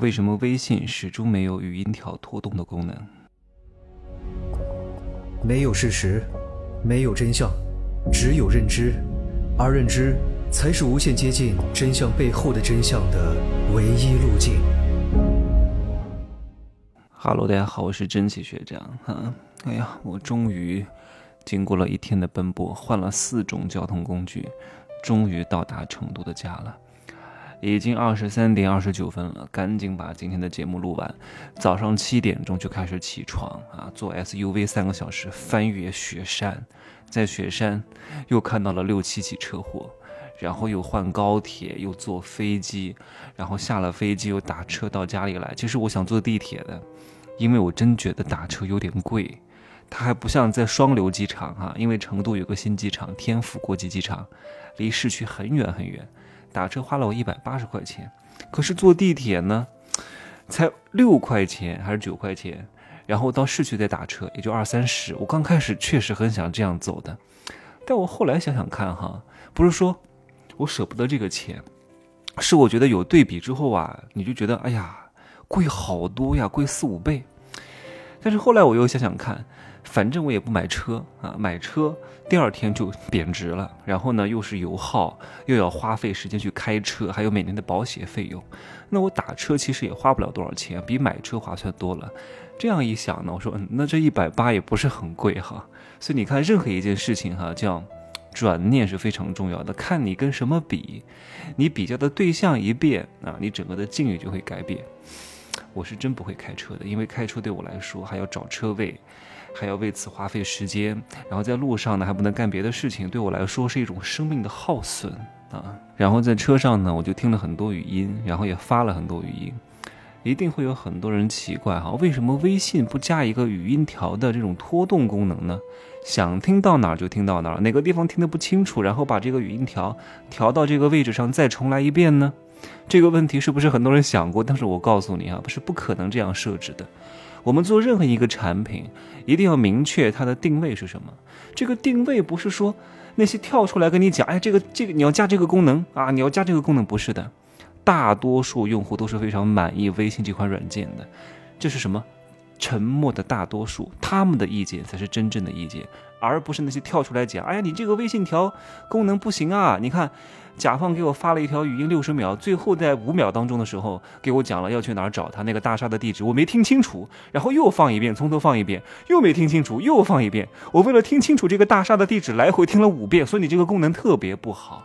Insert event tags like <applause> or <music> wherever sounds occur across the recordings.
为什么微信始终没有语音条拖动的功能？没有事实，没有真相，只有认知，而认知才是无限接近真相背后的真相的唯一路径。哈喽，大家好，我是真奇学长。哈，哎呀，我终于经过了一天的奔波，换了四种交通工具，终于到达成都的家了。已经二十三点二十九分了，赶紧把今天的节目录完。早上七点钟就开始起床啊，坐 SUV 三个小时翻越雪山，在雪山又看到了六七起车祸，然后又换高铁，又坐飞机，然后下了飞机又打车到家里来。其实我想坐地铁的，因为我真觉得打车有点贵，它还不像在双流机场哈，因为成都有个新机场天府国际机场，离市区很远很远。打车花了我一百八十块钱，可是坐地铁呢，才六块钱还是九块钱，然后到市区再打车也就二三十。我刚开始确实很想这样走的，但我后来想想看哈，不是说我舍不得这个钱，是我觉得有对比之后啊，你就觉得哎呀贵好多呀，贵四五倍。但是后来我又想想看。反正我也不买车啊，买车第二天就贬值了。然后呢，又是油耗，又要花费时间去开车，还有每年的保险费用。那我打车其实也花不了多少钱，比买车划算多了。这样一想呢，我说，嗯，那这一百八也不是很贵哈。所以你看，任何一件事情哈，叫转念是非常重要的。看你跟什么比，你比较的对象一变啊，你整个的境遇就会改变。我是真不会开车的，因为开车对我来说还要找车位。还要为此花费时间，然后在路上呢还不能干别的事情，对我来说是一种生命的耗损啊。然后在车上呢，我就听了很多语音，然后也发了很多语音。一定会有很多人奇怪哈，为什么微信不加一个语音条的这种拖动功能呢？想听到哪儿就听到哪儿，哪个地方听得不清楚，然后把这个语音条调到这个位置上再重来一遍呢？这个问题是不是很多人想过？但是我告诉你啊，不是不可能这样设置的。我们做任何一个产品，一定要明确它的定位是什么。这个定位不是说那些跳出来跟你讲，哎，这个这个你要加这个功能啊，你要加这个功能，不是的。大多数用户都是非常满意微信这款软件的，这是什么？沉默的大多数，他们的意见才是真正的意见，而不是那些跳出来讲，哎呀，你这个微信条功能不行啊！你看。甲方给我发了一条语音，六十秒，最后在五秒当中的时候给我讲了要去哪儿找他那个大厦的地址，我没听清楚，然后又放一遍，从头放一遍，又没听清楚，又放一遍。我为了听清楚这个大厦的地址，来回听了五遍，所以你这个功能特别不好。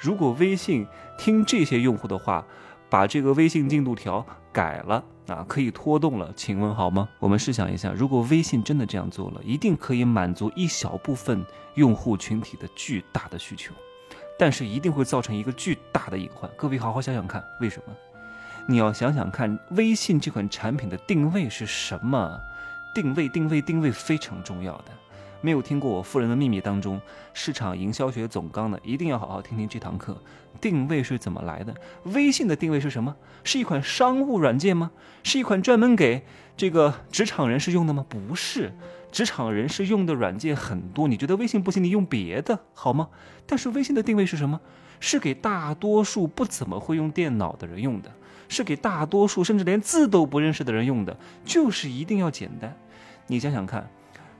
如果微信听这些用户的话，把这个微信进度条改了啊，可以拖动了，请问好吗？我们试想一下，如果微信真的这样做了，一定可以满足一小部分用户群体的巨大的需求。但是一定会造成一个巨大的隐患。各位好好想想看，为什么？你要想想看，微信这款产品的定位是什么？定位，定位，定位非常重要的。没有听过我富人的秘密当中市场营销学总纲的，一定要好好听听这堂课。定位是怎么来的？微信的定位是什么？是一款商务软件吗？是一款专门给这个职场人士用的吗？不是。职场人士用的软件很多，你觉得微信不行，你用别的好吗？但是微信的定位是什么？是给大多数不怎么会用电脑的人用的，是给大多数甚至连字都不认识的人用的，就是一定要简单。你想想看，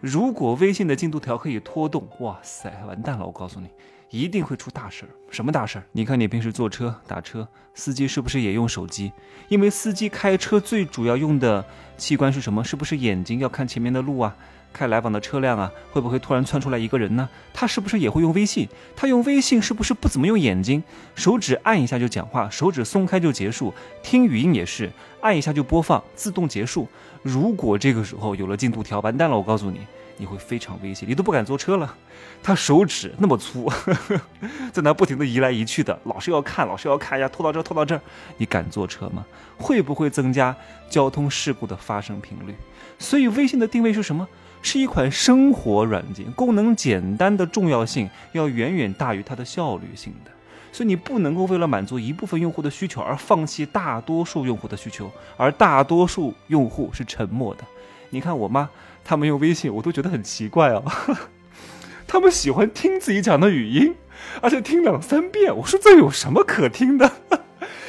如果微信的进度条可以拖动，哇塞，完蛋了！我告诉你。一定会出大事儿，什么大事儿？你看你平时坐车打车，司机是不是也用手机？因为司机开车最主要用的器官是什么？是不是眼睛要看前面的路啊？开来往的车辆啊，会不会突然窜出来一个人呢？他是不是也会用微信？他用微信是不是不怎么用眼睛？手指按一下就讲话，手指松开就结束。听语音也是按一下就播放，自动结束。如果这个时候有了进度条，完蛋了！我告诉你。你会非常危险，你都不敢坐车了。他手指那么粗，呵 <laughs> 呵在那不停的移来移去的，老是要看，老是要看呀，拖到这，拖到这，你敢坐车吗？会不会增加交通事故的发生频率？所以微信的定位是什么？是一款生活软件，功能简单的重要性要远远大于它的效率性的。所以你不能够为了满足一部分用户的需求而放弃大多数用户的需求，而大多数用户是沉默的。你看我妈，他们用微信，我都觉得很奇怪哦。<laughs> 他们喜欢听自己讲的语音，而且听两三遍。我说这有什么可听的？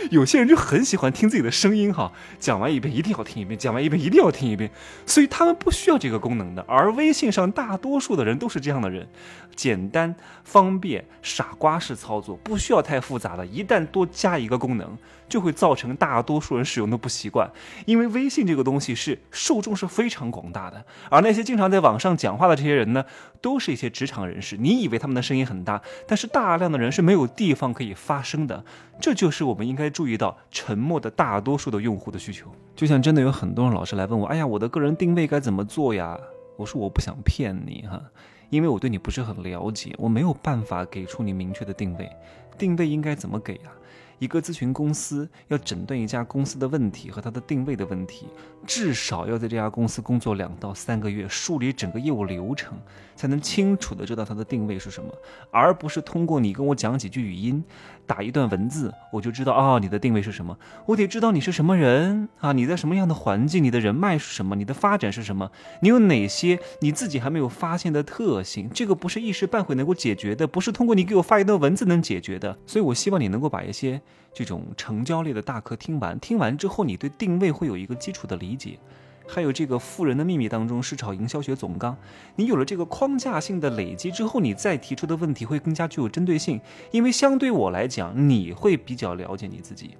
有些人就很喜欢听自己的声音哈，讲完一遍一定要听一遍，讲完一遍一定要听一遍，所以他们不需要这个功能的。而微信上大多数的人都是这样的人，简单方便，傻瓜式操作，不需要太复杂的。一旦多加一个功能，就会造成大多数人使用的不习惯，因为微信这个东西是受众是非常广大的，而那些经常在网上讲话的这些人呢，都是一些职场人士。你以为他们的声音很大，但是大量的人是没有地方可以发声的。这就是我们应该注意到沉默的大多数的用户的需求。就像真的有很多人老是来问我，哎呀，我的个人定位该怎么做呀？我说我不想骗你哈，因为我对你不是很了解，我没有办法给出你明确的定位。定位应该怎么给呀？一个咨询公司要诊断一家公司的问题和它的定位的问题，至少要在这家公司工作两到三个月，梳理整个业务流程，才能清楚的知道它的定位是什么，而不是通过你跟我讲几句语音，打一段文字，我就知道哦，你的定位是什么。我得知道你是什么人啊，你在什么样的环境，你的人脉是什么，你的发展是什么，你有哪些你自己还没有发现的特性，这个不是一时半会能够解决的，不是通过你给我发一段文字能解决的。所以我希望你能够把一些。这种成交类的大课听完，听完之后，你对定位会有一个基础的理解。还有这个《富人的秘密》当中，市场营销学总纲，你有了这个框架性的累积之后，你再提出的问题会更加具有针对性。因为相对我来讲，你会比较了解你自己。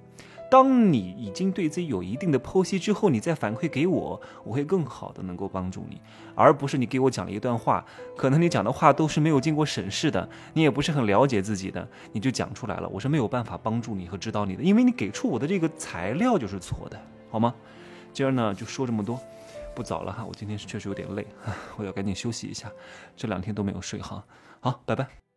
当你已经对自己有一定的剖析之后，你再反馈给我，我会更好的能够帮助你，而不是你给我讲了一段话，可能你讲的话都是没有经过审视的，你也不是很了解自己的，你就讲出来了，我是没有办法帮助你和指导你的，因为你给出我的这个材料就是错的，好吗？今儿呢就说这么多，不早了哈，我今天确实有点累，<laughs> 我要赶紧休息一下，这两天都没有睡哈，好，拜拜。